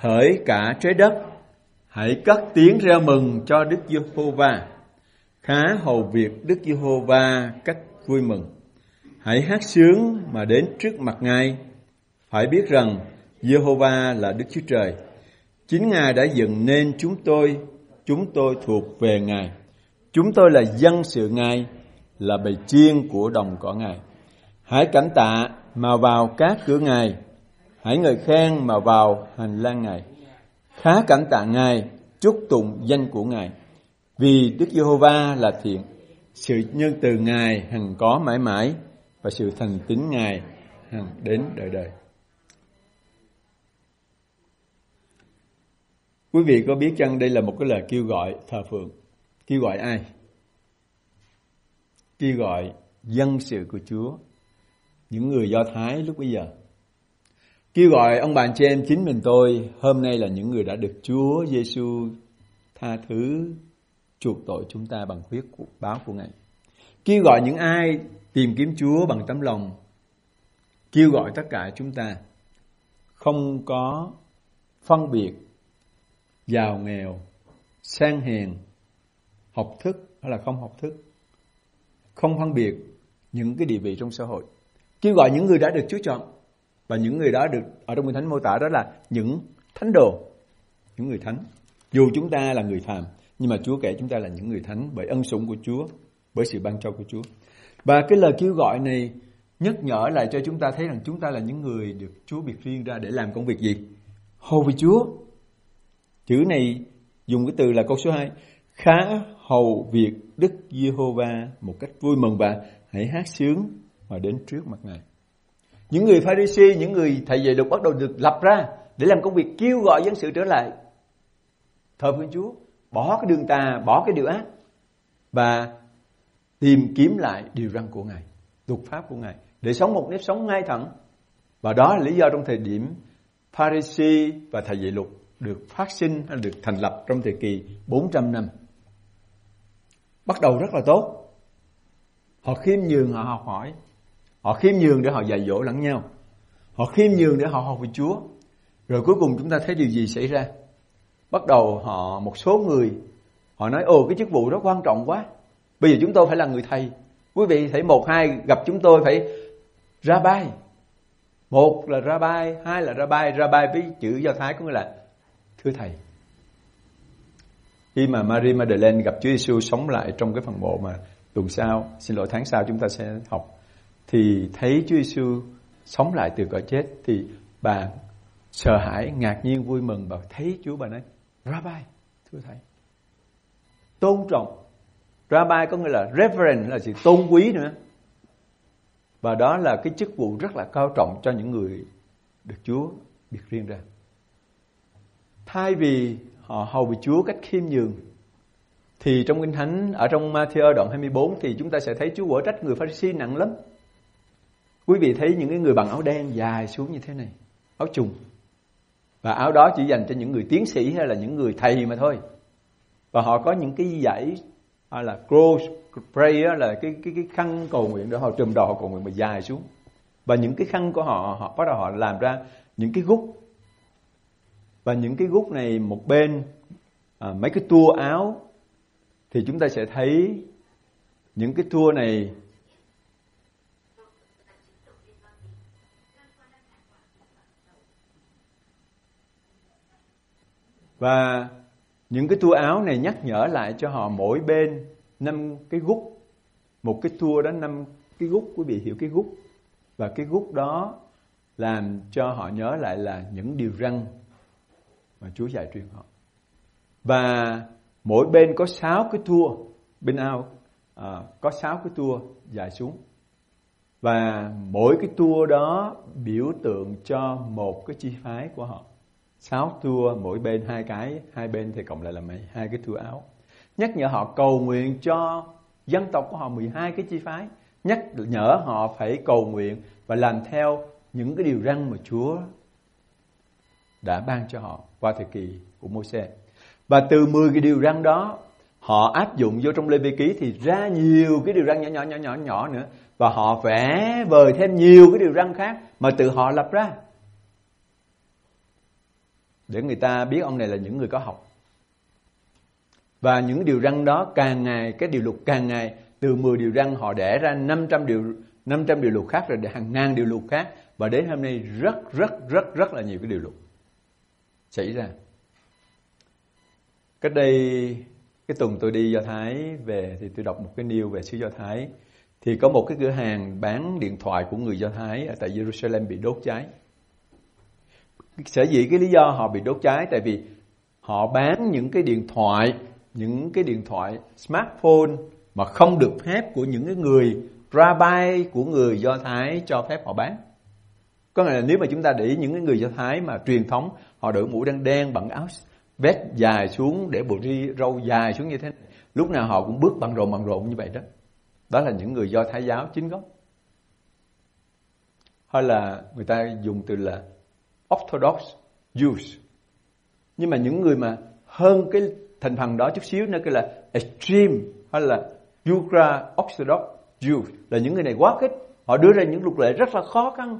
hỡi cả trái đất. Hãy cất tiếng reo mừng cho Đức Giê-hô-va. Khá hầu việc Đức Giê-hô-va cách vui mừng. Hãy hát sướng mà đến trước mặt Ngài. Phải biết rằng Giê-hô-va là Đức Chúa Trời. Chính Ngài đã dựng nên chúng tôi chúng tôi thuộc về Ngài. Chúng tôi là dân sự Ngài, là bầy chiên của đồng cỏ Ngài. Hãy cảnh tạ mà vào các cửa Ngài hãy ngợi khen mà vào hành lang Ngài khá cảm tạ Ngài chúc tụng danh của Ngài. Vì Đức Giê-hô-va là thiện, sự nhân từ Ngài hằng có mãi mãi và sự thành tín Ngài hằng đến đời đời. Quý vị có biết chăng đây là một cái lời kêu gọi thờ phượng? Kêu gọi ai? Kêu gọi dân sự của Chúa, những người Do Thái lúc bây giờ. Kêu gọi ông bà chị em chính mình tôi hôm nay là những người đã được Chúa Giêsu tha thứ chuộc tội chúng ta bằng huyết của, báo của Ngài. Kêu gọi những ai tìm kiếm Chúa bằng tấm lòng. Kêu gọi tất cả chúng ta không có phân biệt giàu nghèo, sang hèn, học thức hay là không học thức. Không phân biệt những cái địa vị trong xã hội. Kêu gọi những người đã được Chúa chọn và những người đó được ở trong Kinh Thánh mô tả đó là những thánh đồ, những người thánh. Dù chúng ta là người phàm, nhưng mà Chúa kể chúng ta là những người thánh bởi ân sủng của Chúa, bởi sự ban cho của Chúa. Và cái lời kêu gọi này nhắc nhở lại cho chúng ta thấy rằng chúng ta là những người được Chúa biệt riêng ra để làm công việc gì? Hầu vì Chúa. Chữ này dùng cái từ là câu số 2. Khá hầu việc Đức Giê-hô-va một cách vui mừng và hãy hát sướng mà đến trước mặt Ngài. Những người Pharisee, những người thầy dạy luật bắt đầu được lập ra để làm công việc kêu gọi dân sự trở lại. Thờ phượng Chúa, bỏ cái đường tà, bỏ cái điều ác và tìm kiếm lại điều răn của Ngài, luật pháp của Ngài để sống một nếp sống ngay thẳng. Và đó là lý do trong thời điểm Pharisee và thầy dạy luật được phát sinh hay được thành lập trong thời kỳ 400 năm. Bắt đầu rất là tốt. Họ khiêm nhường, họ học hỏi, Họ khiêm nhường để họ dạy dỗ lẫn nhau. Họ khiêm nhường để họ học về Chúa. Rồi cuối cùng chúng ta thấy điều gì xảy ra? Bắt đầu họ một số người họ nói ồ cái chức vụ đó quan trọng quá. Bây giờ chúng tôi phải là người thầy. Quý vị thấy một hai gặp chúng tôi phải ra bay. Một là ra bay, hai là ra bay. Ra bay với chữ Do Thái có nghĩa là thưa thầy. Khi mà Marie Madeleine gặp Chúa Giêsu sống lại trong cái phần mộ mà tuần sau, xin lỗi tháng sau chúng ta sẽ học thì thấy Chúa Giêsu sống lại từ cõi chết thì bà sợ hãi, ngạc nhiên, vui mừng và thấy Chúa bà nói Rabbi, thưa thầy. Tôn trọng. Rabbi có nghĩa là reverend là sự tôn quý nữa. Và đó là cái chức vụ rất là cao trọng cho những người được Chúa biệt riêng ra. Thay vì họ hầu bị Chúa cách khiêm nhường thì trong Kinh Thánh ở trong Matthew đoạn 24 thì chúng ta sẽ thấy Chúa quở trách người Pharisee nặng lắm. Quý vị thấy những cái người bằng áo đen dài xuống như thế này, áo trùng. Và áo đó chỉ dành cho những người tiến sĩ hay là những người thầy mà thôi. Và họ có những cái giải hay là cross prayer là cái cái cái khăn cầu nguyện để họ trùm đầu họ cầu nguyện mà dài xuống. Và những cái khăn của họ họ bắt đầu họ làm ra những cái gút. Và những cái gút này một bên à, mấy cái tua áo thì chúng ta sẽ thấy những cái tua này Và những cái tua áo này nhắc nhở lại cho họ mỗi bên năm cái gút. Một cái tua đó năm cái gút, quý vị hiểu cái gút. Và cái gút đó làm cho họ nhớ lại là những điều răn mà Chúa dạy truyền họ. Và mỗi bên có sáu cái tua, bên ao à, có sáu cái tua dài xuống. Và mỗi cái tua đó biểu tượng cho một cái chi phái của họ sáu tua mỗi bên hai cái, hai bên thì cộng lại là mấy hai cái tua áo nhắc nhở họ cầu nguyện cho dân tộc của họ 12 cái chi phái nhắc nhở họ phải cầu nguyện và làm theo những cái điều răn mà Chúa đã ban cho họ qua thời kỳ của Môi-se. Và từ 10 cái điều răn đó, họ áp dụng vô trong Lê Vi Ký thì ra nhiều cái điều răn nhỏ nhỏ nhỏ nhỏ nhỏ nữa và họ vẽ vời thêm nhiều cái điều răn khác mà tự họ lập ra để người ta biết ông này là những người có học. Và những điều răn đó càng ngày, cái điều luật càng ngày, từ 10 điều răn họ đẻ ra 500 điều 500 điều luật khác rồi hàng ngàn điều luật khác và đến hôm nay rất rất rất rất là nhiều cái điều luật xảy ra. Cách đây cái tuần tôi đi Do Thái về thì tôi đọc một cái news về xứ Do Thái thì có một cái cửa hàng bán điện thoại của người Do Thái ở tại Jerusalem bị đốt cháy. Sở dĩ cái lý do họ bị đốt cháy tại vì họ bán những cái điện thoại, những cái điện thoại smartphone mà không được phép của những cái người rabbi của người Do Thái cho phép họ bán. Có nghĩa là nếu mà chúng ta để ý những cái người Do Thái mà truyền thống họ đội mũ đen đen bằng áo vest dài xuống để bộ ri râu dài xuống như thế này. Lúc nào họ cũng bước bằng rộn bằng rộn như vậy đó. Đó là những người Do Thái giáo chính gốc. Hay là người ta dùng từ là Orthodox Jews. Nhưng mà những người mà hơn cái thành phần đó chút xíu nữa kêu là extreme hay là ultra orthodox Jews, là những người này quá khích. Họ đưa ra những luật lệ rất là khó khăn.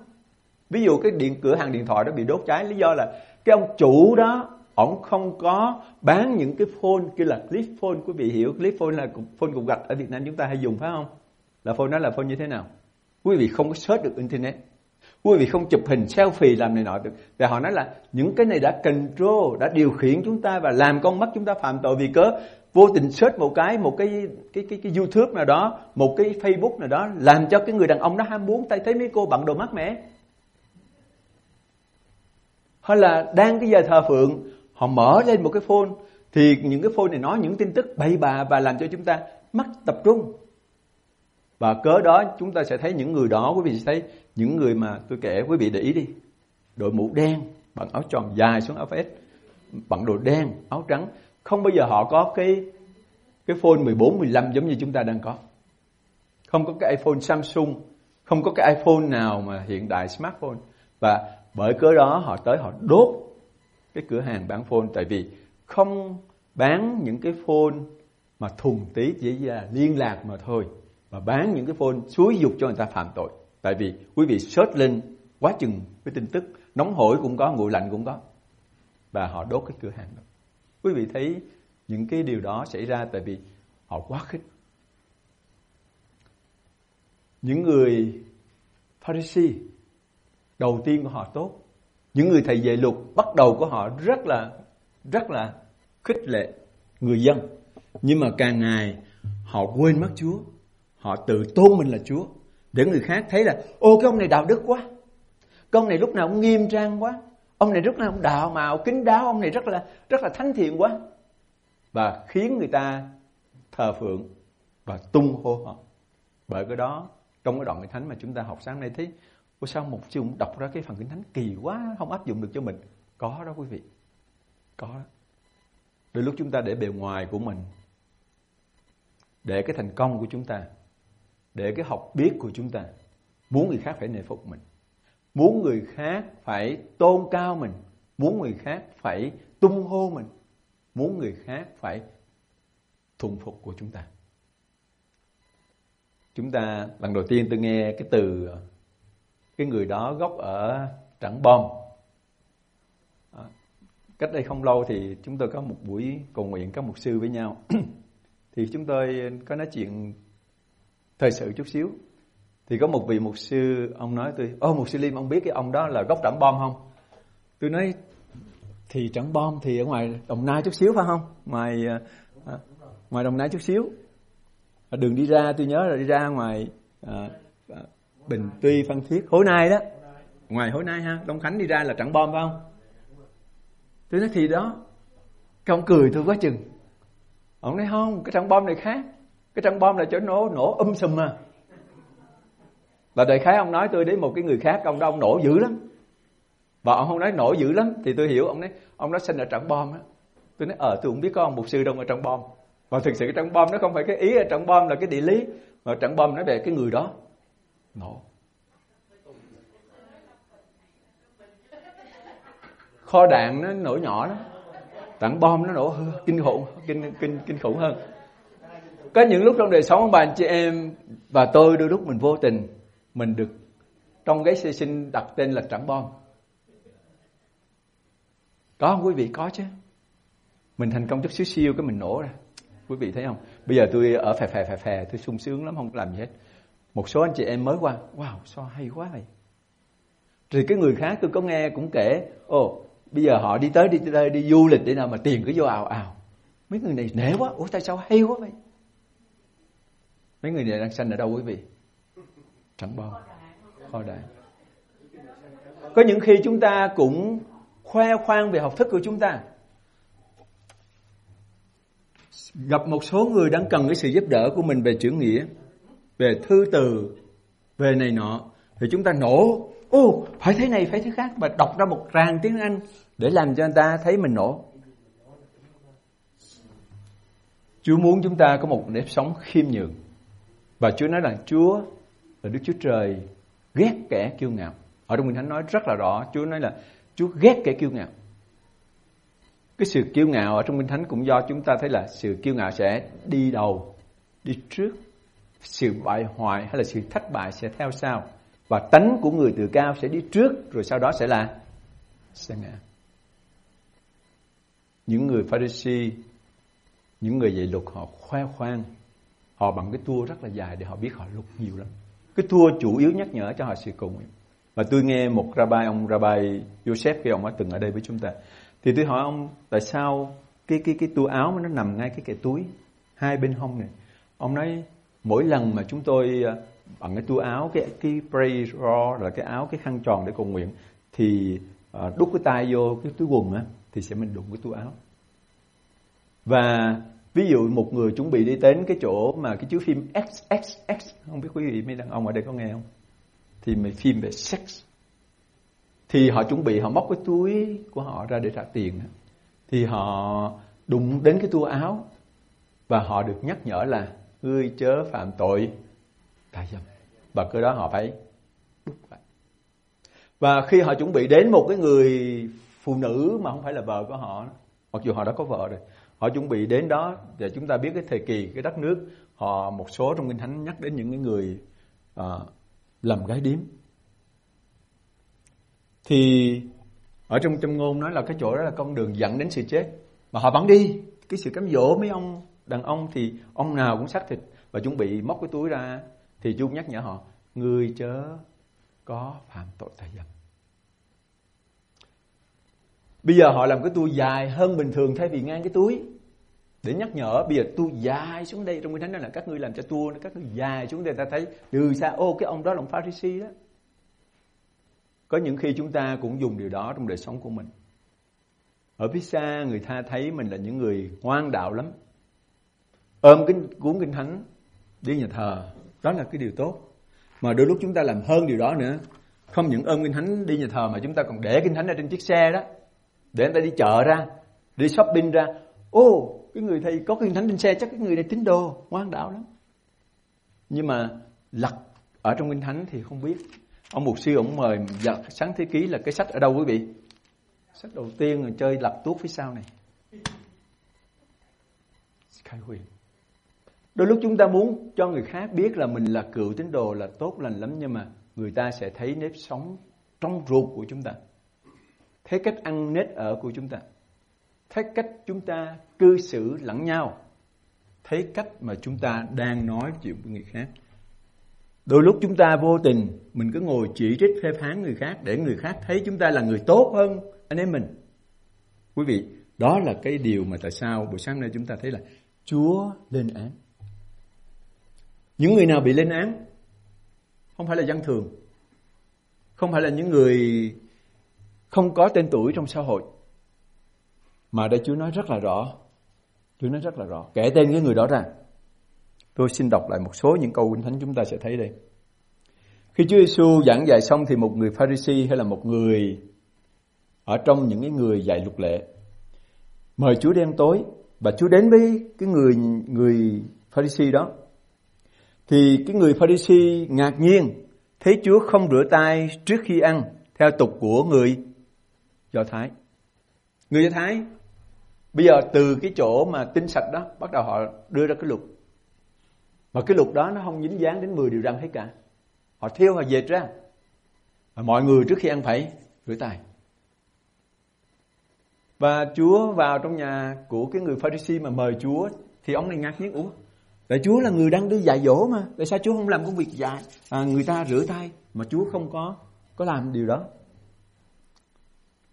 Ví dụ cái điện, cửa hàng điện thoại đó bị đốt cháy, lý do là cái ông chủ đó ông không có bán những cái phone kia là clip phone, quý vị hiểu, clip phone là phone cục gạch ở Việt Nam chúng ta hay dùng, phải không là phone đó là phone như thế nào quý vị không có search được internet quý vị không chụp hình selfie làm này nọ được. Và họ nói là những cái này đã control đã điều khiển chúng ta và làm con mắt chúng ta phạm tội vì cớ vô tình search một cái một cái cái cái, cái YouTube nào đó một cái Facebook nào đó làm cho cái người đàn ông đó ham muốn tay thấy mấy cô bận đồ mát mẻ. Hay là đang cái giờ thờ phượng họ mở lên một cái phone thì những cái phone này nói những tin tức bậy bạ và làm cho chúng ta mất tập trung và cớ đó chúng ta sẽ thấy những người đó, quý vị sẽ thấy những người mà tôi kể, quý vị để ý đi. Đội mũ đen, bằng áo tròn dài xuống áo vest, bằng đồ đen, áo trắng. Không bao giờ họ có cái cái phone 14 15 giống như chúng ta đang có. Không có cái iPhone Samsung, không có cái iPhone nào mà hiện đại smartphone. Và bởi cớ đó họ tới họ đốt cái cửa hàng bán phone. Tại vì không bán những cái phone mà thùng tí chỉ là liên lạc mà thôi và bán những cái phone xúi dục cho người ta phạm tội. Tại vì quý vị search lên quá chừng cái tin tức, nóng hổi cũng có, nguội lạnh cũng có. Và họ đốt cái cửa hàng đó. Quý vị thấy những cái điều đó xảy ra tại vì họ quá khích. Những người Pharisee đầu tiên của họ tốt. Những người thầy dạy luật bắt đầu của họ rất là rất là khích lệ người dân. Nhưng mà càng ngày họ quên mất Chúa họ tự tôn mình là Chúa. Để người khác thấy là, ô, cái ông này đạo đức quá. Cái ông này lúc nào cũng nghiêm trang quá. Ông này lúc nào cũng đạo mạo kính đáo. Ông này rất là rất là thánh thiện quá. Và khiến người ta thờ phượng và tung hô họ. Bởi cái đó, trong cái đoạn kinh thánh mà chúng ta học sáng nay thấy, Ủa, sao một sư đọc ra cái phần kinh thánh kỳ quá, Không áp dụng được cho mình? Có đó quý vị. Có đó. Đôi lúc chúng ta để bề ngoài của mình, Để cái thành công của chúng ta để cái học biết của chúng ta. Muốn người khác phải nể phục mình. Muốn người khác phải tôn cao mình. Muốn người khác phải tung hô mình. Muốn người khác phải thuần phục của chúng ta. Chúng ta lần đầu tiên tôi nghe cái từ cái người đó gốc ở Trảng Bom. À, cách đây không lâu thì chúng tôi có một buổi cầu nguyện các mục sư với nhau. Thì chúng tôi có nói chuyện thời sự chút xíu thì có một vị mục sư ông nói tôi ô mục sư Liêm ông biết cái ông đó là gốc Trảng Bom không tôi nói thì Trảng Bom thì ở ngoài Đồng Nai chút xíu phải không ngoài à, ngoài Đồng Nai chút xíu ờ, đường đi ra tôi nhớ là đi ra ngoài à, Bình Tuy, Phan Thiết, Hối Nai đó. Ngoài Hối Nai ha, Long Khánh đi ra là trận bom phải không? Tôi nói thì đó. Cái ông cười tôi quá chừng. Ông nói không, cái trận bom này khác. Cái trăng bom là chỗ nổ, nổ um sùm mà. Và đại khái ông nói tôi đến một cái người khác, ông đó ông nổ dữ lắm. Và ông không nói nổ dữ lắm, thì tôi hiểu ông nói, ông nói sinh ở trận bom á. Tôi nói, ờ tôi cũng biết có ông một sư đông ở trận bom. Và thực sự cái trận bom nó không phải cái ý ở trận bom là cái địa lý, mà trận bom nói về cái người đó nổ kho đạn nó nổ nhỏ đó trận bom nó nổ kinh khủng kinh kinh kinh khủng hơn có những lúc trong đời sống của bà anh chị em và tôi đôi lúc mình vô tình mình được trong cái sơ sinh đặt tên là trảng bom Có không quý vị? Có chứ. Mình thành công chút xíu siêu cái mình nổ ra. Quý vị thấy không? Bây giờ tôi ở phè phè phè phè, tôi sung sướng lắm, không làm gì hết. Một số anh chị em mới qua, wow, sao hay quá vậy. Rồi cái người khác tôi có nghe cũng kể, ồ, bây giờ họ đi tới đi tới đi du lịch để nào mà tiền cứ vô ào ào. Mấy người này nể quá, ủa tại sao hay quá vậy? Mấy người này đang sanh ở đâu quý vị? Trắng bao. Kho đạn. Có những khi chúng ta cũng khoe khoang về học thức của chúng ta. Gặp một số người đang cần cái sự giúp đỡ của mình về chữ nghĩa, về thư từ, về này nọ, thì chúng ta nổ, ô, phải thế này, phải thế khác, và đọc ra một ràng tiếng Anh để làm cho người ta thấy mình nổ. Chúa muốn chúng ta có một nếp sống khiêm nhường. Và Chúa nói rằng Chúa là Đức Chúa Trời ghét kẻ kiêu ngạo. Ở trong Kinh Thánh nói rất là rõ, Chúa nói là Chúa ghét kẻ kiêu ngạo. Cái sự kiêu ngạo ở trong Kinh Thánh cũng do chúng ta thấy là sự kiêu ngạo sẽ đi đầu, đi trước. Sự bại hoại hay là sự thất bại sẽ theo sau. Và tánh của người tự cao sẽ đi trước, rồi sau đó sẽ là sẽ ngã. Những người Pharisee, những người dạy luật họ khoe khoang, họ bằng cái tua rất là dài để họ biết họ lục nhiều lắm. Cái tua chủ yếu nhắc nhở cho họ sự cầu nguyện. Và tôi nghe một rabbi, ông rabbi Joseph khi ông đã từng ở đây với chúng ta. Thì tôi hỏi ông tại sao cái cái cái tua áo nó nằm ngay cái cái túi hai bên hông này. Ông nói mỗi lần mà chúng tôi à, bằng cái tua áo cái cái prayer là cái áo cái khăn tròn để cầu nguyện thì à, đút cái tay vô cái túi quần á thì sẽ mình đụng cái tua áo. Và ví dụ một người chuẩn bị đi đến cái chỗ mà cái chiếu phim XXX không biết quý vị mấy đàn ông ở đây có nghe không? thì mày phim về sex. Thì họ chuẩn bị, họ móc cái túi của họ ra để trả tiền thì họ đụng đến cái tua áo và họ được nhắc nhở là, ngươi chớ phạm tội. Tà dâm và cái đó họ phải bút lại và khi họ chuẩn bị đến một cái người phụ nữ mà không phải là vợ của họ mặc dù họ đã có vợ rồi họ chuẩn bị đến đó và chúng ta biết cái thời kỳ cái đất nước họ một số trong kinh thánh nhắc đến những cái người à, làm gái điếm. Thì ở trong trong ngôn nói là cái chỗ đó là con đường dẫn đến sự chết. Mà họ vẫn đi cái sự cám dỗ mấy ông đàn ông thì ông nào cũng xác thịt và chuẩn bị móc cái túi ra. Thì Chúa nhắc nhở họ người chớ có phạm tội tà dâm bây giờ họ làm cái tua dài hơn bình thường thay vì ngang cái túi. Để nhắc nhở, bây giờ tu dài xuống đây, trong kinh thánh đó là các ngươi làm cho tu các ngươi dài xuống đây, ta thấy từ xa, ô, cái ông đó là ông Pharisee đó. Có những khi chúng ta cũng dùng điều đó trong đời sống của mình. Ở phía xa người ta thấy mình là những người ngoan đạo lắm. Ôm cái cuốn kinh thánh đi nhà thờ, đó là cái điều tốt. Mà đôi lúc chúng ta làm hơn điều đó nữa. Không những ôm kinh thánh đi nhà thờ mà chúng ta còn để kinh thánh ở trên chiếc xe đó để người ta đi chợ ra đi shopping ra. Ô cái người thầy có kinh thánh trên xe chắc cái người này tín đồ ngoan đạo lắm. Nhưng mà lật ở trong kinh thánh thì không biết. Ông mục sư ông mời dạ, sáng thế ký là cái sách ở đâu quý vị? Sách đầu tiên rồi chơi lật tuốt phía sau này. Khai huyền. Đôi lúc chúng ta muốn cho người khác biết là mình là cựu tín đồ là tốt lành lắm nhưng mà người ta sẽ thấy nếp sống trong ruột của chúng ta thấy cách ăn nết ở của chúng ta. Thấy cách chúng ta cư xử lẫn nhau. Thấy cách mà chúng ta đang nói chuyện với người khác. Đôi lúc chúng ta vô tình, mình cứ ngồi chỉ trích, phê phán người khác để người khác thấy chúng ta là người tốt hơn anh em mình. Quý vị, đó là cái điều mà tại sao buổi sáng nay chúng ta thấy là Chúa lên án. Những người nào bị lên án? Không phải là dân thường. Không phải là những người không có tên tuổi trong xã hội mà đây Chúa nói rất là rõ. Chúa nói rất là rõ. Kể tên cái người đó ra. Tôi xin đọc lại một số những câu kinh thánh chúng ta sẽ thấy đây. Khi Chúa Giêsu giảng dạy xong thì một người Pharisee hay là một người ở trong những cái người dạy luật lệ mời Chúa đêm tối và Chúa đến với cái người người Pharisee đó. Thì cái người Pharisee ngạc nhiên, thấy Chúa không rửa tay trước khi ăn theo tục của người Do Thái. Người Do Thái Bây giờ từ cái chỗ mà tinh sạch đó bắt đầu họ đưa ra cái luật. Mà cái luật đó nó không dính dáng đến 10 điều răn hết cả. Họ thiêu họ dệt ra. Và mọi người trước khi ăn phải rửa tay. Và Chúa vào trong nhà của cái người Pharisee mà mời Chúa thì ông này ngạc nhiên ủa tại Chúa là người đang đi dạy dỗ mà tại sao Chúa không làm công việc dạy à, người ta rửa tay mà Chúa không có có làm điều đó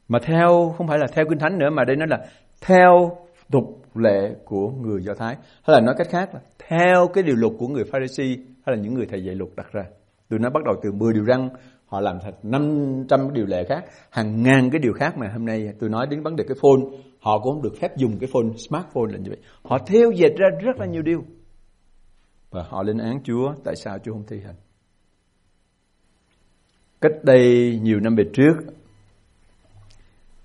mà theo, không phải là theo kinh thánh nữa, mà đây nó là theo tục lệ của người Do Thái. Hay là nói cách khác là theo cái điều luật của người Pharisee hay là những người thầy dạy luật đặt ra. Tôi nói bắt đầu từ 10 điều răn, họ làm thành 500 điều lệ khác, hàng ngàn cái điều khác mà hôm nay tôi nói đến vấn đề cái phone. Họ cũng không được phép dùng cái phone, smartphone là như vậy. Họ theo dệt ra rất là nhiều điều. Và họ lên án Chúa, tại sao Chúa không thi hành? Cách đây nhiều năm về trước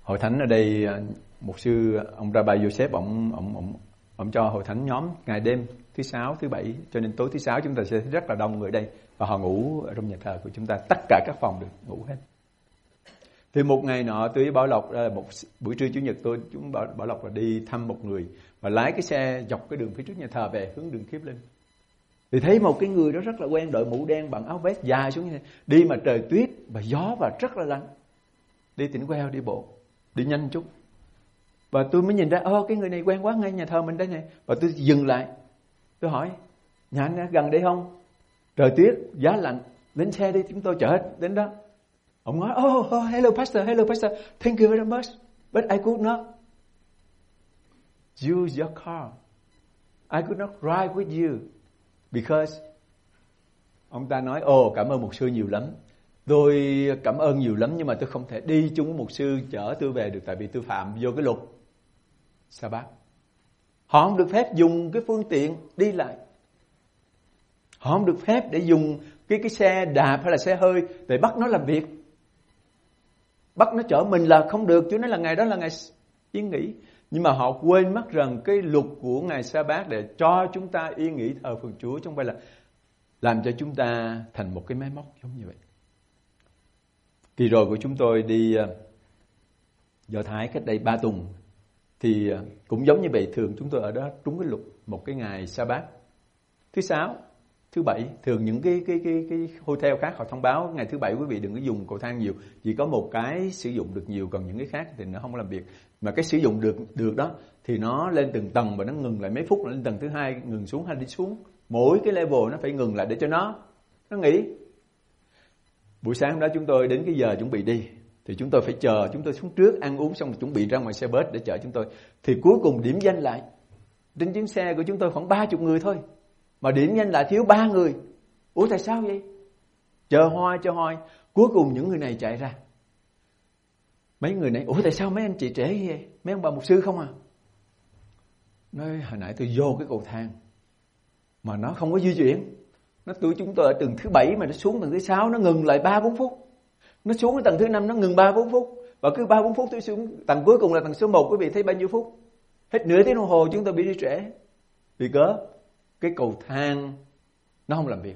hội thánh ở đây à, một sư ông Rabbi Joseph ông ông ông ông cho hội thánh nhóm ngày đêm thứ sáu thứ bảy cho nên tối thứ sáu chúng ta sẽ rất là đông người đây và họ ngủ ở trong nhà thờ của chúng ta. Tất cả các phòng được ngủ hết. Thì một ngày nọ tôi với Bảo Lộc là một buổi trưa chủ nhật tôi chúng Bảo, Bảo Lộc là đi thăm một người và lái cái xe dọc cái đường phía trước nhà thờ về hướng đường khiếp lên thì thấy một cái người đó rất là quen đội mũ đen bằng áo vest dài xuống như thế đi mà trời tuyết và gió và rất là lạnh. Đi tỉnh queo đi bộ đi nhanh chút. Và tôi mới nhìn ra ô cái người này quen quá ngay nhà thờ mình đây này. Và tôi dừng lại. Tôi hỏi nhà anh gần đây không? Trời tuyết giá lạnh lên xe đi chúng tôi chở đến đó. Ông nói oh, oh hello pastor hello pastor. Thank you very much but I could not use your car. I could not ride with you because ông ta nói ồ oh, cảm ơn một sư nhiều lắm tôi cảm ơn nhiều lắm nhưng mà tôi không thể đi chung với một sư chở tôi về được tại vì tôi phạm vô cái luật. Sa bát họ không được phép dùng cái phương tiện đi lại. Họ không được phép để dùng cái cái xe đạp hay là xe hơi để bắt nó làm việc. Bắt nó chở mình là không được, chứ nói là ngày đó là ngày yên nghỉ. Nhưng mà họ quên mất rằng cái luật của ngày sa bát để cho chúng ta yên nghỉ thờ phượng chúa trong vậy là làm cho chúng ta thành một cái máy móc giống như vậy kỳ rồi của chúng tôi đi ờ, do thái cách đây ba tuần. Thì ờ, cũng giống như vậy, thường chúng tôi ở đó trúng cái luật một cái ngày sa bát thứ sáu, thứ bảy, thường những cái cái cái cái hotel khác họ thông báo ngày thứ bảy, quý vị đừng có dùng cầu thang nhiều. Chỉ có một cái sử dụng được nhiều, còn những cái khác thì nó không làm việc. Mà cái sử dụng được được đó, thì nó lên từng tầng và nó ngừng lại mấy phút lên tầng thứ hai, ngừng xuống hay đi xuống. Mỗi cái level nó phải ngừng lại để cho nó nó nghỉ buổi sáng đó chúng tôi đến cái giờ chuẩn bị đi. Thì chúng tôi phải chờ, chúng tôi xuống trước ăn uống xong rồi chuẩn bị ra ngoài xe bus để chở chúng tôi. Thì cuối cùng điểm danh lại. Trên chuyến xe của chúng tôi khoảng ba chục người thôi. Mà điểm danh lại thiếu ba người. Ủa, tại sao vậy? Chờ hoài chờ hoài. Cuối cùng những người này chạy ra. Mấy người này, ủa, tại sao mấy anh chị trễ vậy? Mấy ông bà mục sư không à? Nói, hồi nãy tôi vô cái cầu thang mà nó không có di chuyển nó tụi chúng tôi ở tầng thứ bảy mà nó xuống tầng thứ sáu, nó ngừng lại ba bốn phút. Nó xuống cái tầng thứ năm, nó ngừng ba bốn phút. Và cứ ba bốn phút tôi xuống, tầng cuối cùng là tầng số 1 quý vị thấy bao nhiêu phút? Hết nửa tiếng đồng hồ chúng tôi bị đi trễ. Vì cớ cái cầu thang nó không làm việc.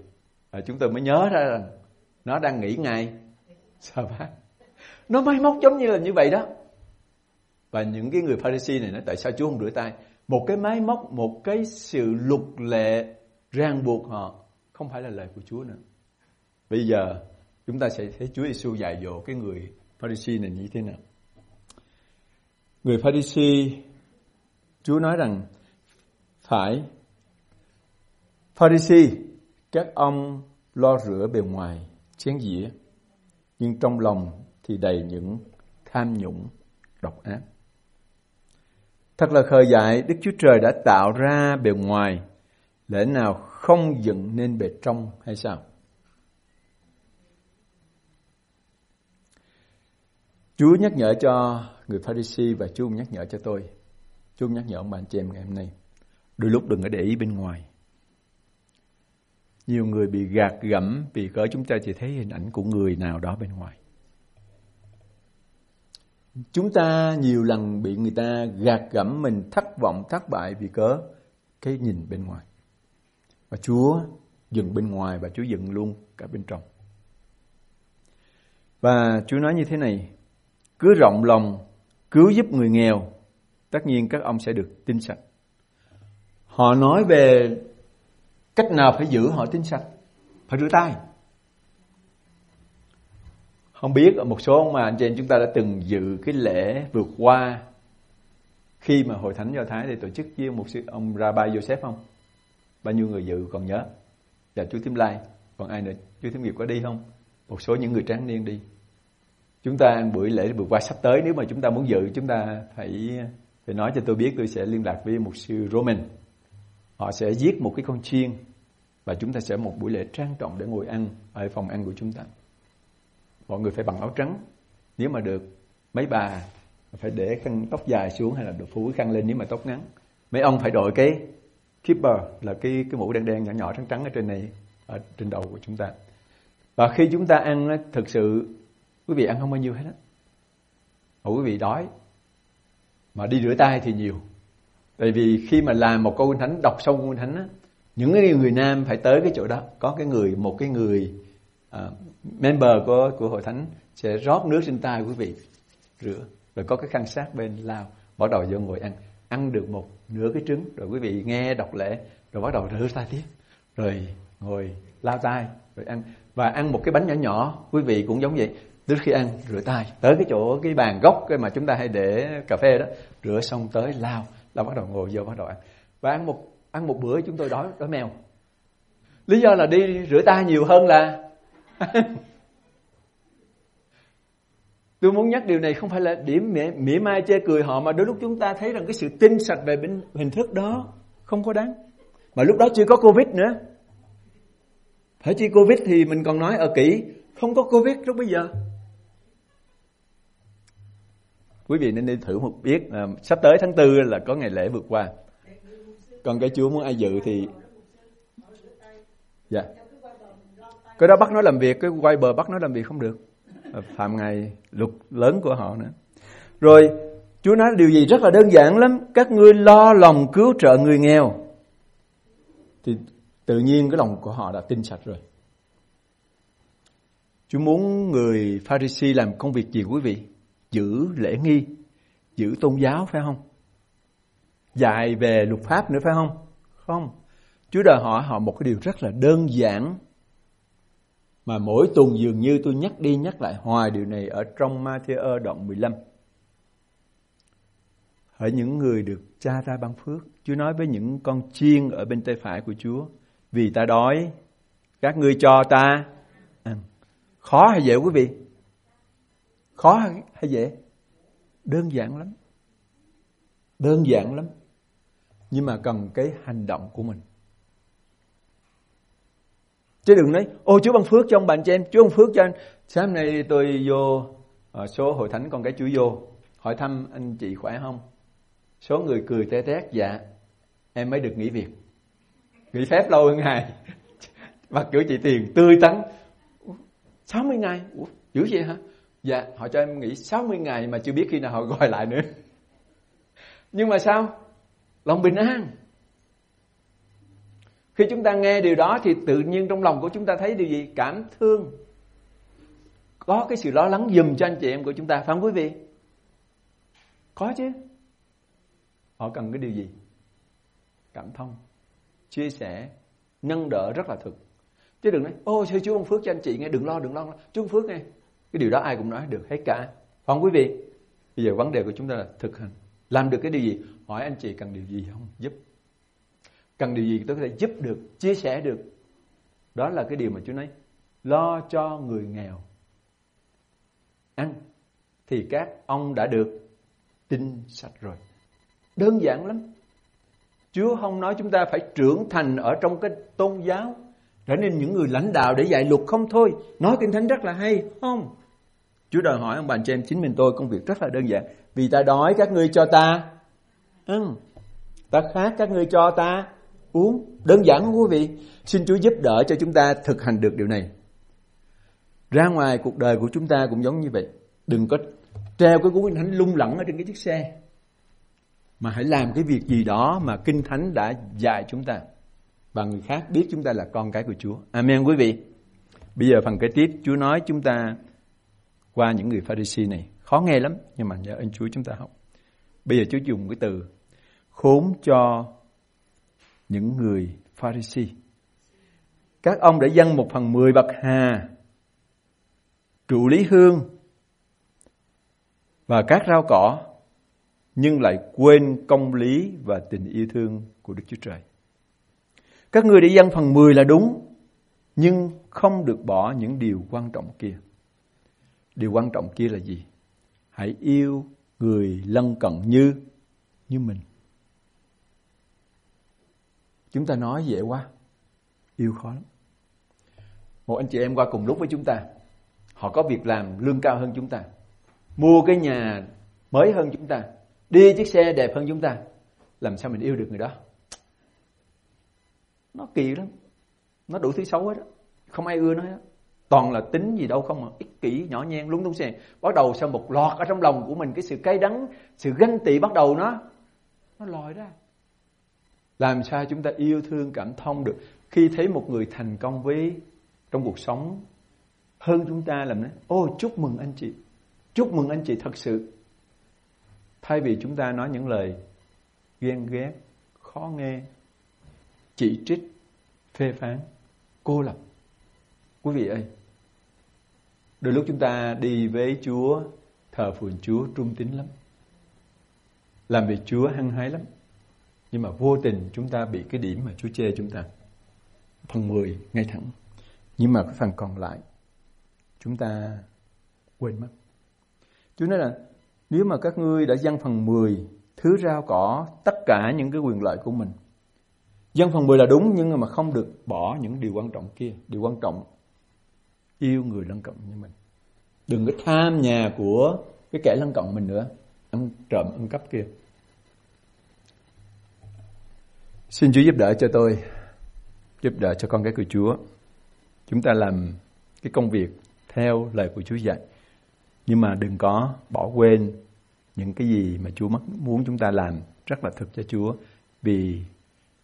Và chúng tôi mới nhớ ra rằng nó đang nghỉ ngày. Sao bác? Nó máy móc giống như là như vậy đó. Và những cái người Pharisee này nói, tại sao Chúa không rửa tay? Một cái máy móc, một cái sự luật lệ ràng buộc họ không phải là lời của Chúa nữa. Bây giờ, chúng ta sẽ thấy Chúa Giêsu dạy dỗ cái người Pharisee này như thế nào. Người Pharisee Chúa nói rằng, phải Pharisee các ông lo rửa bề ngoài, chén dĩa, nhưng trong lòng thì đầy những tham nhũng, độc ác. Thật là khờ dại, Đức Chúa Trời đã tạo ra bề ngoài lẽ nào không dựng nên bề trong hay sao Chúa nhắc nhở cho người Pharisee và Chúa nhắc nhở cho tôi. Chúa nhắc nhở ông bạn chị em ngày hôm nay. Đôi lúc đừng có để ý bên ngoài. Nhiều người bị gạt gẫm vì cỡ chúng ta chỉ thấy hình ảnh của người nào đó bên ngoài. Chúng ta nhiều lần bị người ta gạt gẫm mình thất vọng, thất bại vì cớ cái nhìn bên ngoài. Và Chúa dừng bên ngoài và Chúa dừng luôn cả bên trong. Và Chúa nói như thế này, cứ rộng lòng cứu giúp người nghèo, tất nhiên các ông sẽ được tinh sạch. Họ nói về cách nào phải giữ họ tinh sạch, phải rửa tay. Không biết ở một số ông mà anh chị em chúng ta đã từng dự cái lễ vượt qua khi mà hội thánh do thái để tổ chức với một sư ông Rabbi Joseph không bao nhiêu người dự còn nhớ? Và chú Thím Lai. Còn ai nữa? Chú Thím Nghiệp có đi không? Một số những người tráng niên đi. Chúng ta ăn buổi lễ vừa qua sắp tới, nếu mà chúng ta muốn dự, chúng ta phải phải nói cho tôi biết, tôi sẽ liên lạc với một sư Roman. Họ sẽ giết một cái con chiên và chúng ta sẽ một buổi lễ trang trọng để ngồi ăn ở phòng ăn của chúng ta. Mọi người phải bằng áo trắng. Nếu mà được, mấy bà phải để khăn tóc dài xuống hay là được phủ khăn lên nếu mà tóc ngắn. Mấy ông phải đội cái keeper là cái cái mũ đen đen nhỏ nhỏ trắng trắng ở trên này ở trên đầu của chúng ta. Và khi chúng ta ăn thực sự quý vị ăn không bao nhiêu hết á. Mà quý vị đói mà đi rửa tay thì nhiều. Tại vì khi mà làm một câu thánh đọc xong câu thánh á những cái người nam phải tới cái chỗ đó. Có cái người một cái người uh, member của của hội thánh sẽ rót nước trên tay quý vị rửa. Rồi có cái khăn sát bên lao bắt đầu vô ngồi ăn ăn được một nửa cái trứng. Rồi quý vị nghe đọc lễ, rồi bắt đầu rửa tay tiếp, rồi ngồi lao tay, rồi ăn. Và ăn một cái bánh nhỏ nhỏ, quý vị cũng giống vậy. Trước khi ăn, rửa tay. Tới cái chỗ, cái bàn gốc cái mà chúng ta hay để cà phê đó, rửa xong tới lao là bắt đầu ngồi vô bắt đầu ăn. Và ăn một ăn một bữa chúng tôi đói đói mèo. Lý do là đi rửa tay nhiều hơn là tôi muốn nhắc điều này không phải là điểm mỉa, mỉa mai chê cười họ mà đôi lúc chúng ta thấy rằng cái sự tinh sạch về bên hình thức đó không có đáng. Mà lúc đó chưa có covid nữa. Phải chi covid thì mình còn nói ở kỹ không có covid lúc bây giờ. Quý vị nên đi thử một biết à, sắp tới tháng tư là có ngày lễ vượt qua. Còn cái chúa muốn ai dự thì dạ. Cái đó bắt nó làm việc cái quay bờ bắt nó làm việc không được. Ờ, phạm ngày luật lớn của họ nữa rồi chúa nói điều gì rất là đơn giản lắm các ngươi lo lòng cứu trợ người nghèo thì tự nhiên cái lòng của họ đã tinh sạch rồi Chúa muốn người Pharisee làm công việc gì quý vị? Giữ lễ nghi, giữ tôn giáo phải không? Dạy về luật pháp nữa phải không? Không. Chúa đòi hỏi họ một cái điều rất là đơn giản mà mỗi tuần dường như tôi nhắc đi nhắc lại hoài điều này ở trong Matthew đoạn 15. Hỡi những người được cha ta ban phước, Chúa nói với những con chiên ở bên tay phải của Chúa, vì ta đói, các ngươi cho ta ăn. Khó hay dễ quý vị? Khó hay dễ? Đơn giản lắm. Đơn giản lắm. Nhưng mà cần cái hành động của mình. Chứ đừng nói, ô Chúa ban phước cho ông bạn cho em, Chúa ban phước cho anh. Sáng nay tôi vô ở số hội thánh con cái Chúa vô, hỏi thăm anh chị khỏe không? Số người cười té tét, dạ, em mới được nghỉ việc. Nghỉ phép lâu hơn ngày. Mặc kiểu chị tiền tươi tắn, 60 ngày Ủa, dữ vậy hả dạ họ cho em nghỉ 60 ngày mà chưa biết khi nào họ gọi lại nữa nhưng mà sao lòng bình an khi chúng ta nghe điều đó thì tự nhiên trong lòng của chúng ta thấy điều gì? Cảm thương. Có cái sự lo lắng dùm cho anh chị em của chúng ta, phải không quý vị? Có chứ. Họ cần cái điều gì? Cảm thông. Chia sẻ. Nâng đỡ rất là thực. Chứ đừng nói, ô sư chú ông phước cho anh chị nghe? Đừng lo đừng lo chú ông phước nghe. Cái điều đó ai cũng nói được hết cả. Không quý vị? Bây giờ vấn đề của chúng ta là thực hành. Làm được cái điều gì? Hỏi anh chị cần điều gì không? Giúp cần điều gì tôi có thể giúp được chia sẻ được đó là cái điều mà chúa nói lo cho người nghèo ăn thì các ông đã được tinh sạch rồi đơn giản lắm Chúa không nói chúng ta phải trưởng thành ở trong cái tôn giáo trở nên những người lãnh đạo để dạy luật không thôi. Nói kinh thánh rất là hay, không? Chúa đòi hỏi ông bà chị em chính mình tôi công việc rất là đơn giản. Vì ta đói các ngươi cho ta ăn. Ta khát các ngươi cho ta uống. Đơn giản không quý vị? Xin Chúa giúp đỡ cho chúng ta thực hành được điều này. Ra ngoài cuộc đời của chúng ta cũng giống như vậy. Đừng có treo cái cuốn kinh thánh lung lẳng ở trên cái chiếc xe. Mà hãy làm cái việc gì đó mà kinh thánh đã dạy chúng ta và người khác biết chúng ta là con cái của Chúa. Amen quý vị. Bây giờ phần kế tiếp, Chúa nói chúng ta qua những người Pharisee này. Khó nghe lắm, nhưng mà nhờ ơn Chúa chúng ta học. Bây giờ Chúa dùng cái từ khốn cho những người Pharisee. Các ông đã dâng một phần mười bậc hà, trụ lý hương và các rau cỏ nhưng lại quên công lý và tình yêu thương của Đức Chúa Trời. Các người đã dâng phần 10 là đúng, nhưng không được bỏ những điều quan trọng kia. Điều quan trọng kia là gì? Hãy yêu người lân cận như như mình. Chúng ta nói dễ quá, yêu khó lắm. Một anh chị em qua cùng lúc với chúng ta, họ có việc làm lương cao hơn chúng ta, mua cái nhà mới hơn chúng ta, đi chiếc xe đẹp hơn chúng ta, làm sao mình yêu được người đó? Nó kỳ lắm, nó đủ thứ xấu hết đó. không ai ưa nó hết. Toàn là tính gì đâu không mà ích kỷ, nhỏ nhen, lúng túng xe. Bắt đầu sau một loạt ở trong lòng của mình cái sự cay đắng, sự ganh tị bắt đầu nó nó lòi ra. Làm sao chúng ta yêu thương cảm thông được khi thấy một người thành công với trong cuộc sống hơn chúng ta làm nói, ô chúc mừng anh chị, chúc mừng anh chị thật sự. Thay vì chúng ta nói những lời ghen ghét, khó nghe, chỉ trích, phê phán, cô lập. Quý vị ơi, đôi lúc chúng ta đi với Chúa, thờ phượng Chúa trung tín lắm. Làm việc Chúa hăng hái lắm. Nhưng mà vô tình chúng ta bị cái điểm mà Chúa chê chúng ta. Phần 10 ngay thẳng. Nhưng mà cái phần còn lại chúng ta quên mất. Chúa nói là nếu mà các ngươi đã dâng phần 10 thứ rau cỏ tất cả những cái quyền lợi của mình. Dân phần 10 là đúng nhưng mà không được bỏ những điều quan trọng kia. Điều quan trọng yêu người lân cận như mình. Đừng có tham nhà của cái kẻ lân cận mình nữa. Ăn trộm, ăn cắp kia. Xin Chúa giúp đỡ cho tôi, giúp đỡ cho con cái của Chúa. Chúng ta làm cái công việc theo lời của Chúa dạy. Nhưng mà đừng có bỏ quên những cái gì mà Chúa muốn chúng ta làm rất là thực cho Chúa. Vì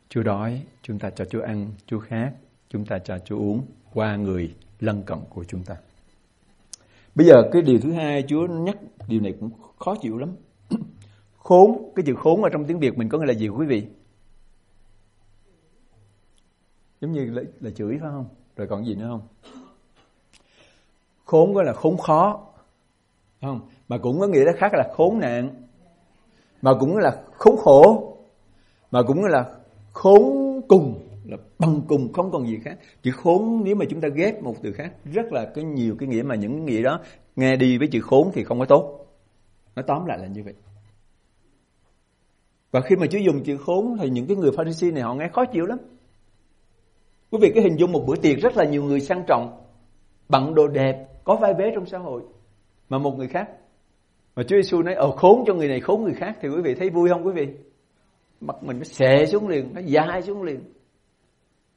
Chúa đói, chúng ta cho Chúa ăn, Chúa khát, chúng ta cho Chúa uống qua người lân cận của chúng ta. Bây giờ cái điều thứ hai Chúa nhắc điều này cũng khó chịu lắm. khốn, cái chữ khốn ở trong tiếng Việt mình có nghĩa là gì quý vị? Giống như là, là chửi phải không? Rồi còn gì nữa không? Khốn có là khốn khó. Không? Mà cũng có nghĩa khác là khốn nạn. Mà cũng là khốn khổ. Mà cũng là khốn cùng là bằng cùng không còn gì khác chữ khốn nếu mà chúng ta ghép một từ khác rất là cái nhiều cái nghĩa mà những nghĩa đó nghe đi với chữ khốn thì không có tốt nó tóm lại là như vậy và khi mà Chúa dùng chữ khốn thì những cái người Pharisee này họ nghe khó chịu lắm quý vị cái hình dung một bữa tiệc rất là nhiều người sang trọng, bận đồ đẹp, có vai vế trong xã hội, mà một người khác. Mà Chúa Giêsu nói ờ khốn cho người này, khốn người khác. Thì quý vị thấy vui không, quý vị? Mặt mình nó xệ xuống liền, nó dài xuống liền.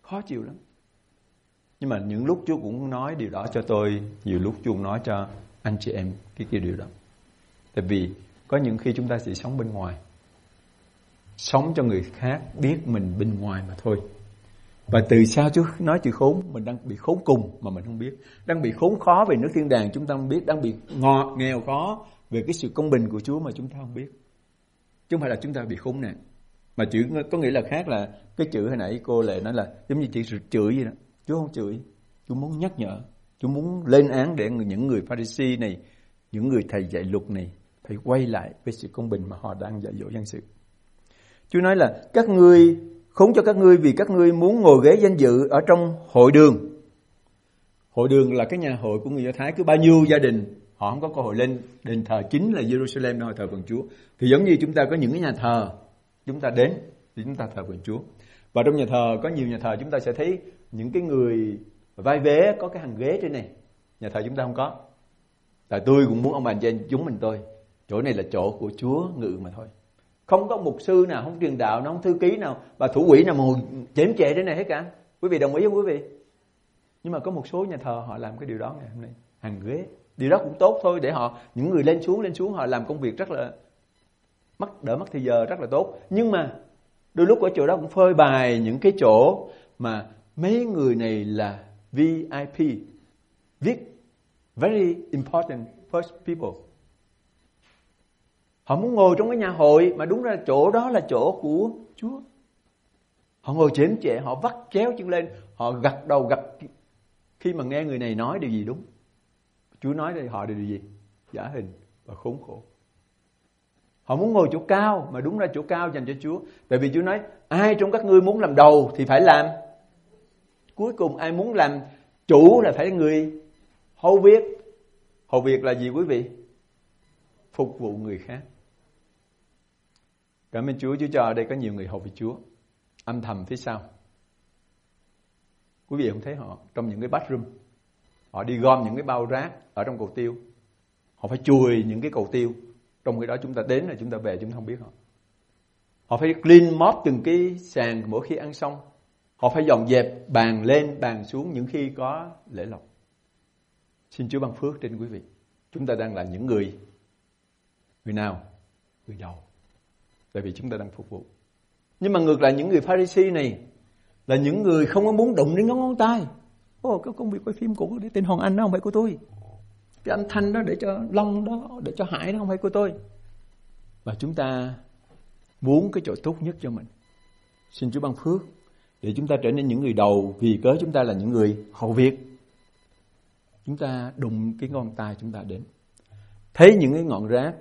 Khó chịu lắm. Nhưng mà những lúc Chúa cũng nói điều đó cho tôi, nhiều lúc Chúa cũng nói cho anh chị em cái cái điều đó. Tại vì có những khi chúng ta chỉ sống bên ngoài, sống cho người khác biết mình bên ngoài mà thôi và từ sao Chúa nói chữ khốn, mình đang bị khốn cùng mà mình không biết. Đang bị khốn khó về nước thiên đàng, chúng ta không biết. Đang bị ngọt, nghèo khó về cái sự công bình của Chúa mà chúng ta không biết. Chứ không phải là chúng ta bị khốn nạn. Mà chữ có nghĩa là khác là cái chữ hồi nãy cô lệ nói là giống như chữ chửi vậy đó. Chúa không chửi, chúa muốn nhắc nhở. Chúa muốn lên án để những người pharisee này, những người thầy dạy luật này phải quay lại với sự công bình mà họ đang dạy dỗ dân sự. Chúa nói là các ngươi khốn cho các ngươi vì các ngươi muốn ngồi ghế danh dự ở trong hội đường hội đường là cái nhà hội của người do thái cứ bao nhiêu gia đình, họ không có cơ hội lên đền thờ chính là Jerusalem, nơi thờ phần Chúa thì giống như chúng ta có những cái nhà thờ, chúng ta đến thì chúng ta thờ phượng Chúa. Và trong nhà thờ, có nhiều nhà thờ, chúng ta sẽ thấy những cái người vai vế có cái hàng ghế trên này. Nhà thờ chúng ta không có. Tại tôi cũng muốn ông bà trên chúng mình tôi. Chỗ này là chỗ của Chúa ngự mà thôi. Không có mục sư nào, không truyền đạo nào, không thư ký nào và thủ quỹ nào mà chém chệ thế này hết cả. Quý vị đồng ý không quý vị? Nhưng mà có một số nhà thờ họ làm cái điều đó ngày hôm nay. Hàng ghế. Điều đó cũng tốt thôi để họ, những người lên xuống, lên xuống họ làm công việc rất là mất đỡ mất thời giờ rất là tốt nhưng mà đôi lúc ở chỗ đó cũng phơi bài những cái chỗ mà mấy người này là VIP viết very important first people họ muốn ngồi trong cái nhà hội, mà đúng ra chỗ đó là chỗ của Chúa họ ngồi chém chệ, họ vắt chéo chân lên, họ gật đầu gật khi mà nghe người này nói điều gì đúng Chúa nói đây, họ điều gì giả hình và khốn khổ Họ muốn ngồi chỗ cao, mà đúng ra chỗ cao dành cho Chúa. Tại vì Chúa nói, ai trong các ngươi muốn làm đầu thì phải làm. Cuối cùng ai muốn làm chủ là phải người hầu việc. Hầu việc là gì quý vị? Phục vụ người khác. Cảm ơn Chúa, Chúa cho ở đây có nhiều người hầu về Chúa. Âm thầm phía sau. Quý vị không thấy họ trong những cái bathroom. Họ đi gom những cái bao rác ở trong cầu tiêu. Họ phải chùi những cái cầu tiêu trong khi đó chúng ta đến là chúng ta về chúng ta không biết họ. Họ phải clean mop từng cái sàn mỗi khi ăn xong. Họ phải dọn dẹp bàn lên bàn xuống những khi có lễ lộc. Xin Chúa ban phước trên quý vị. Chúng ta đang là những người người nào? Người đầu. Tại vì chúng ta đang phục vụ. Nhưng mà ngược lại những người Pharisee này là những người không có muốn đụng đến ngón ngón tay. Ồ, cái công việc quay phim của tên Hoàng Anh đó không phải của tôi. Cái âm thanh đó để cho long đó để cho hải đó không phải của tôi. Và chúng ta muốn cái chỗ tốt nhất cho mình. Xin Chúa ban phước để chúng ta trở nên những người đầu vì cớ chúng ta là những người hậu việc. Chúng ta đụng cái ngón tay chúng ta đến. Thấy những cái ngọn rác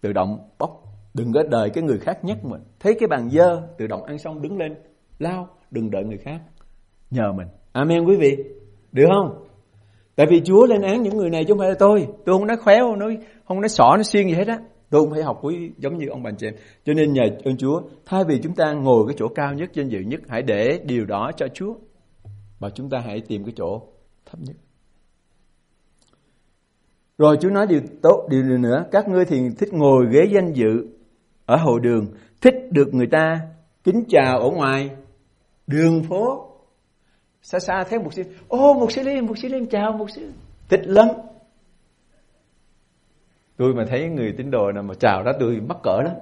tự động bóc đừng có đợi cái người khác nhắc mình thấy cái bàn dơ tự động ăn xong đứng lên lao đừng đợi người khác nhờ mình amen quý vị được không Tại vì Chúa lên án những người này chứ không phải là tôi. Tôi không nói khéo, không nói, không nói sỏ, nó xuyên gì hết á. Tôi không phải học quý giống như ông bà chị em. Cho nên nhờ ơn Chúa, thay vì chúng ta ngồi cái chỗ cao nhất, danh dự nhất, hãy để điều đó cho Chúa. Và chúng ta hãy tìm cái chỗ thấp nhất. Rồi Chúa nói điều tốt, điều nữa. Các ngươi thì thích ngồi ghế danh dự ở hậu đường. Thích được người ta kính chào ở ngoài. Đường phố xa xa thấy một sư ô một sư liêm một sư liêm chào một sư. Thích lắm. Tôi mà thấy người tín đồ nào mà chào đó tôi mắc cỡ lắm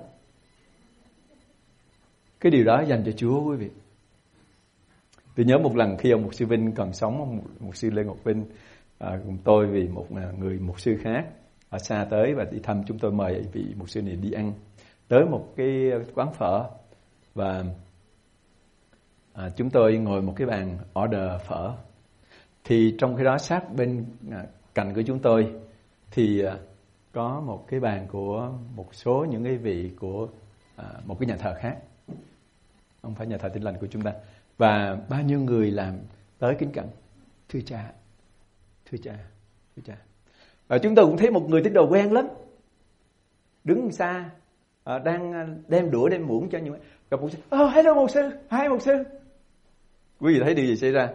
cái điều đó dành cho Chúa quý vị. Tôi nhớ một lần khi ông mục sư Vinh còn sống ông mục sư Lê Ngọc Vinh à, cùng tôi vì một à, người mục sư khác ở xa tới và đi thăm chúng tôi mời vị mục sư này đi ăn tới một cái quán phở và à, chúng tôi ngồi một cái bàn order phở. Thì trong khi đó sát bên à, cạnh của chúng tôi thì à, có một cái bàn của một số những cái vị của à, một cái nhà thờ khác. Không phải nhà thờ tin lành của chúng ta. Và bao nhiêu người làm tới kính cận thưa cha thưa cha thưa cha. Và chúng tôi cũng thấy một người tín đồ quen lắm. Đứng xa Ờ, đang ờ, đem đũa đem muỗng cho những gặp một sư oh, hello một sư hai một sư. Quý vị thấy điều gì xảy ra?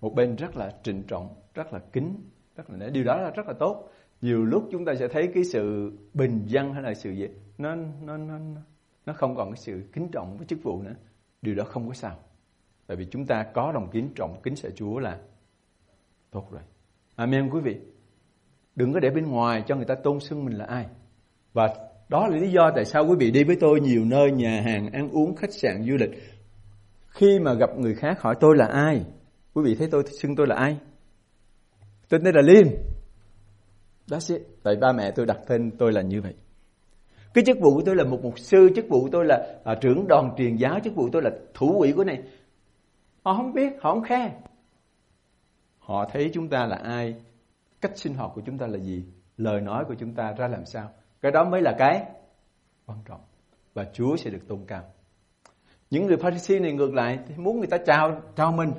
Một bên rất là trịnh trọng rất là kính rất là điều đó là rất là tốt. Nhiều lúc chúng ta sẽ thấy cái sự bình dân hay là sự gì nó nó nó nó không còn cái sự kính trọng với chức vụ nữa. Điều đó không có sao. Tại vì chúng ta có lòng kính trọng kính sợ Chúa là tốt rồi. Amen quý vị. Đừng có để bên ngoài cho người ta tôn xưng mình là ai. Và đó là lý do tại sao quý vị đi với tôi nhiều nơi nhà hàng ăn uống khách sạn du lịch khi mà gặp người khác hỏi tôi là ai quý vị thấy tôi xưng tôi là ai tôi tên là Liêm That's it. Tại ba mẹ tôi đặt tên tôi là như vậy. Cái chức vụ của tôi là một mục sư, chức vụ của tôi là à, trưởng đoàn truyền giáo, chức vụ của tôi là thủ quỹ của này. Họ không biết, họ không khe Họ thấy chúng ta là ai, cách sinh hoạt của chúng ta là gì, lời nói của chúng ta ra làm sao. Cái đó mới là cái quan trọng. Và Chúa sẽ được tôn cao. Những người Pharisee này ngược lại thì muốn người ta chào chào mình,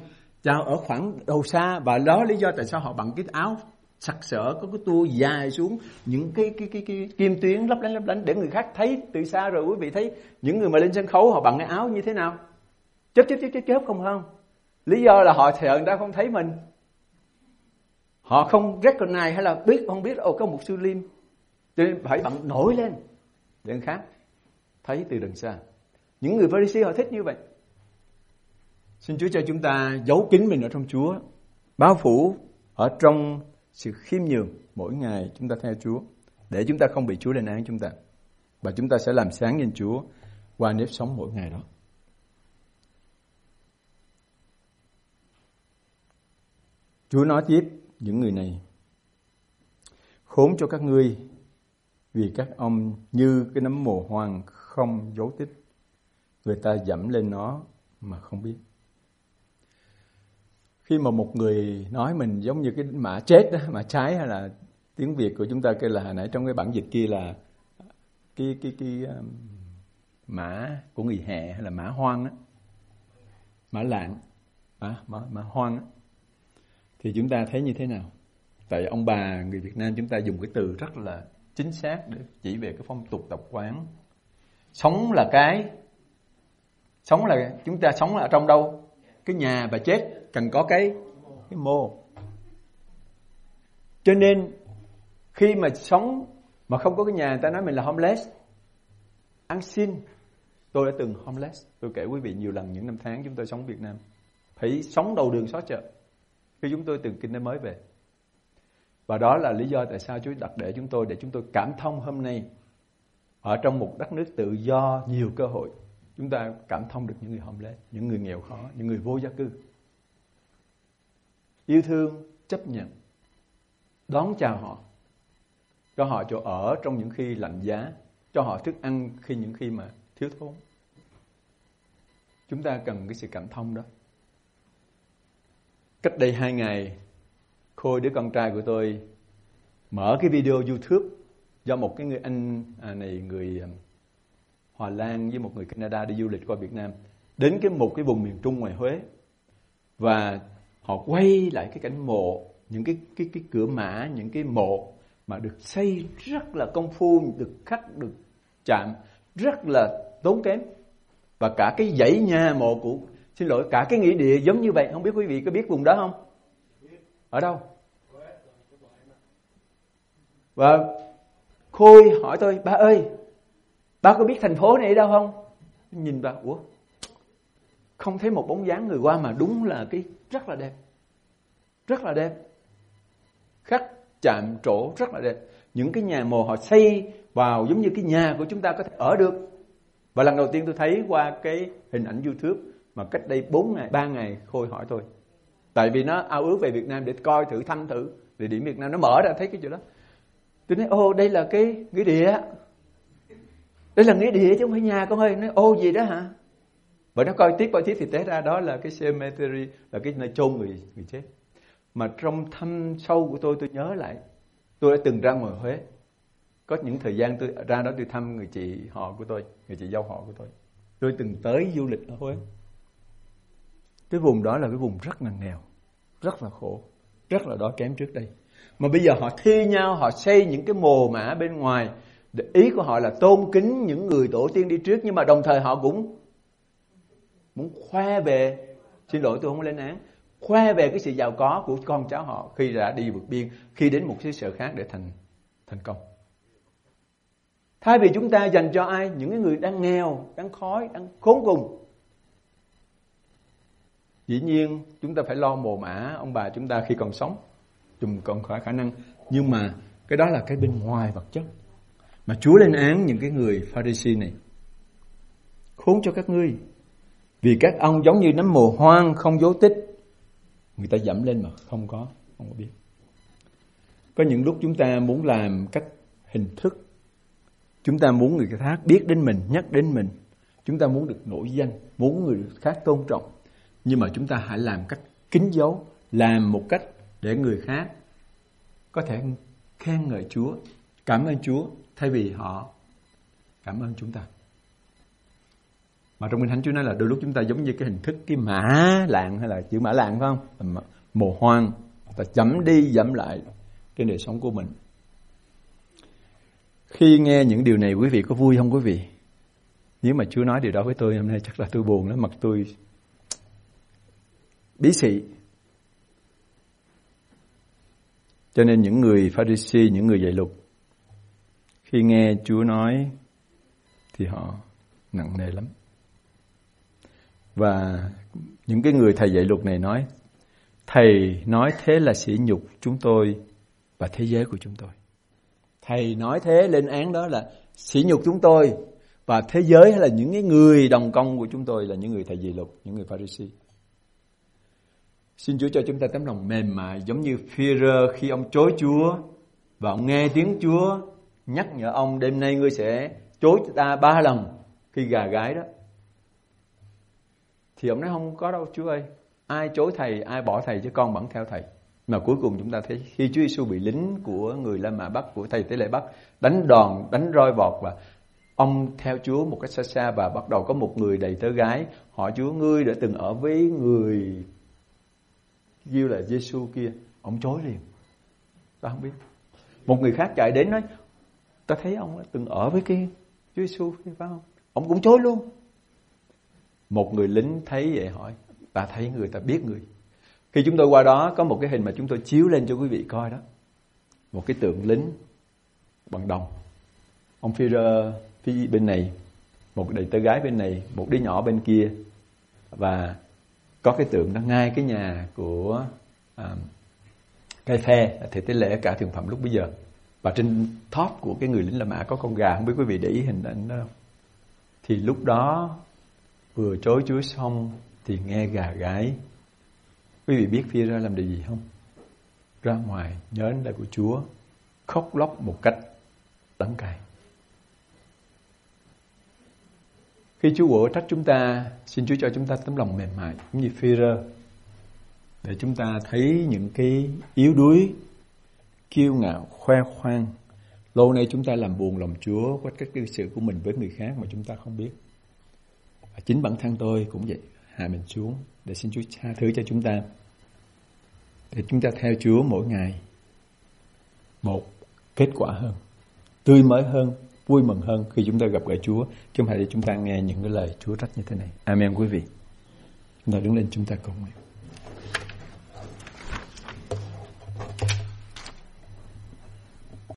chào ở khoảng đầu xa và đó lý do tại sao họ bằng cái áo sặc sỡ có cái tua dài xuống những cái cái cái, cái kim tuyến lấp lánh lấp lánh để người khác thấy từ xa rồi quý vị thấy những người mà lên sân khấu họ bằng cái áo như thế nào chớp chớp chớp chớp chớp không không lý do là họ sợ người ta không thấy mình họ không recognize hay là biết không biết ồ có một sư liêm cho nên phải bạn nổi lên. Để khác thấy từ đằng xa. Những người Pharisee họ thích như vậy. Xin Chúa cho chúng ta giấu kín mình ở trong Chúa, bao phủ ở trong sự khiêm nhường mỗi ngày chúng ta theo Chúa để chúng ta không bị Chúa lên án chúng ta. Và chúng ta sẽ làm sáng lên Chúa qua nếp sống mỗi ngày đó. Chúa nói tiếp những người này. Khốn cho các ngươi vì các ông như cái nấm mồ hoang không dấu tích người ta dẫm lên nó mà không biết. Khi mà một người nói mình giống như cái mã chết đó, mã trái hay là tiếng Việt của chúng ta kêu là hồi nãy trong cái bản dịch kia là cái cái cái um, mã của người hè hay là mã hoang á mã lạng mã mã, mã hoang á. Thì chúng ta thấy như thế nào? Tại ông bà người Việt Nam chúng ta dùng cái từ rất là chính xác để chỉ về cái phong tục tập quán. Sống là cái, sống là, chúng ta sống là ở trong đâu? Cái nhà và chết, cần có cái cái mô. Cho nên, khi mà sống mà không có cái nhà, người ta nói mình là homeless. Ăn xin. Tôi đã từng homeless. Tôi kể quý vị nhiều lần những năm tháng chúng tôi sống Việt Nam. Phải sống đầu đường xó chợ. Khi chúng tôi từ kinh tế mới về và đó là lý do tại sao Chúa đặt để chúng tôi, để chúng tôi cảm thông hôm nay. Ở trong một đất nước tự do, nhiều cơ hội, chúng ta cảm thông được những người homeless những người nghèo khó, những người vô gia cư. Yêu thương, chấp nhận, đón chào họ, cho họ chỗ ở trong những khi lạnh giá, cho họ thức ăn khi những khi mà thiếu thốn. Chúng ta cần cái sự cảm thông đó. Cách đây hai ngày khôi đứa con trai của tôi mở cái video youtube do một cái người anh à, này người à, Hòa Lan với một người Canada đi du lịch qua Việt Nam đến cái một cái vùng miền Trung ngoài Huế. Và họ quay lại cái cảnh mộ những cái cái cái cửa mã những cái mộ mà được xây rất là công phu được khắc được chạm rất là tốn kém. Và cả cái dãy nhà mộ của xin lỗi cả cái nghĩa địa giống như vậy. Không biết quý vị có biết vùng đó không? Ở đâu? Và khôi hỏi tôi, ba ơi, ba có biết thành phố này ở đâu không? Nhìn vào ủa, không thấy một bóng dáng người qua mà đúng là cái rất là đẹp, rất là đẹp. Khắc chạm trổ, rất là đẹp. Những cái nhà mồ họ xây vào giống như cái nhà của chúng ta có thể ở được. Và lần đầu tiên tôi thấy qua cái hình ảnh youtube mà cách đây 4 ngày 3 ngày, khôi hỏi tôi. Tại vì nó ao ước về Việt Nam để coi thử, thăm thử. Địa điểm Việt Nam nó mở ra, thấy cái chỗ đó tôi nói, ô, đây là cái nghĩa địa. Đây là nghĩa địa chứ không phải nhà con ơi. Nói ô, gì đó hả? Bởi nó coi tiếp coi tiếp thì té ra, đó là cái cemetery là cái nơi chôn người người chết. Mà trong thăm sâu của tôi tôi nhớ lại, tôi đã từng ra ngoài Huế. Có những thời gian tôi ra đó tôi thăm người chị họ của tôi, người chị dâu họ của tôi. Tôi từng tới du lịch ở Huế. Cái vùng đó là cái vùng rất là nghèo, rất là khổ, rất là đói kém trước đây mà bây giờ họ thi nhau, họ xây những cái mồ mã bên ngoài. Để ý của họ là tôn kính những người tổ tiên đi trước, nhưng mà đồng thời họ cũng muốn khoe về, xin lỗi, tôi không lên án, khoe về cái sự giàu có của con cháu họ khi đã đi vượt biên, khi đến một xứ sở khác để thành thành công. Thay vì chúng ta dành cho ai? Những cái người đang nghèo, đang khói, đang khốn cùng. Dĩ nhiên, chúng ta phải lo mồ mã ông bà chúng ta khi còn sống chúng còn khỏi khả năng. Nhưng mà cái đó là cái bên ngoài vật chất. Mà Chúa lên án những cái người Pharisee này. Khốn cho các ngươi. Vì các ông giống như nấm mồ hoang, không dấu tích. Người ta dẫm lên mà không có không có biết. Có những lúc chúng ta muốn làm cách hình thức. Chúng ta muốn người khác biết đến mình, nhắc đến mình. Chúng ta muốn được nổi danh, muốn người khác tôn trọng. Nhưng mà chúng ta hãy làm cách kín dấu, làm một cách để người khác có thể khen ngợi Chúa, cảm ơn Chúa thay vì họ cảm ơn chúng ta. Mà trong kinh thánh Chúa nói là đôi lúc chúng ta giống như cái hình thức cái mã lạng hay là chữ mã lạng, phải không? Mồ hoang. Ta chấm đi dẫm lại trên đời sống của mình. Khi nghe những điều này, quý vị có vui không quý vị? Nếu mà Chúa nói điều đó với tôi hôm nay, chắc là tôi buồn lắm mặt tôi bí xị cho nên những người Pharisee những người dạy luật, khi nghe Chúa nói, thì họ nặng nề lắm. Và những cái người thầy dạy luật này nói, thầy nói thế là sỉ nhục chúng tôi và thế giới của chúng tôi. Thầy nói thế lên án đó là sỉ nhục chúng tôi và thế giới hay là những cái người đồng công của chúng tôi là những người thầy dạy luật, những người Pharisee Xin Chúa cho chúng ta tấm lòng mềm mại giống như Phi-rơ khi ông chối Chúa và ông nghe tiếng Chúa nhắc nhở ông đêm nay ngươi sẽ chối ta ba lần khi gà gái đó. Thì ông nói không có đâu Chúa ơi. Ai chối thầy, ai bỏ thầy chứ con vẫn theo thầy. Mà cuối cùng chúng ta thấy khi Chúa Giêsu bị lính của người La Mã bắt của thầy Tế Lễ bắt đánh đòn, đánh roi vọt và ông theo Chúa một cách xa xa và bắt đầu có một người đầy tớ gái hỏi Chúa ngươi đã từng ở với người kêu là Giêsu kia, ông chối liền. Ta không biết. Một người khác chạy đến nói, ta thấy ông từng ở với cái Chúa Giêsu phải không? Ông cũng chối luôn. Một người lính thấy vậy hỏi, ta thấy người, ta biết người. Khi chúng tôi qua đó, có một cái hình mà chúng tôi chiếu lên cho quý vị coi đó. Một cái tượng lính bằng đồng. Ông phi phía bên này, một đầy tớ gái bên này, một đứa nhỏ bên kia. Và có cái tượng đó ngay cái nhà của à, cây phe thì tế lễ cả thượng phẩm lúc bây giờ. Và trên top của cái người lính La Mã có con gà không biết quý vị để ý hình ảnh đó không? Thì lúc đó vừa chối Chúa xong thì nghe gà gáy quý vị biết phi ra làm điều gì không? Ra ngoài nhớ lời của Chúa khóc lóc một cách đắng cay Khi Chúa quở trách chúng ta, xin Chúa cho chúng ta tấm lòng mềm mại cũng như phi rơ để chúng ta thấy những cái yếu đuối, kiêu ngạo, khoe khoang. Lâu nay chúng ta làm buồn lòng Chúa qua các cư xử của mình với người khác mà chúng ta không biết. Và chính bản thân tôi cũng vậy, hạ mình xuống để xin Chúa tha thứ cho chúng ta. Để chúng ta theo Chúa mỗi ngày một kết quả hơn, tươi mới hơn, vui mừng hơn khi chúng ta gặp gỡ Chúa chứ không phải để chúng ta nghe những cái lời Chúa trách như thế này. Amen quý vị. Chúng ta đứng lên chúng ta cầu nguyện.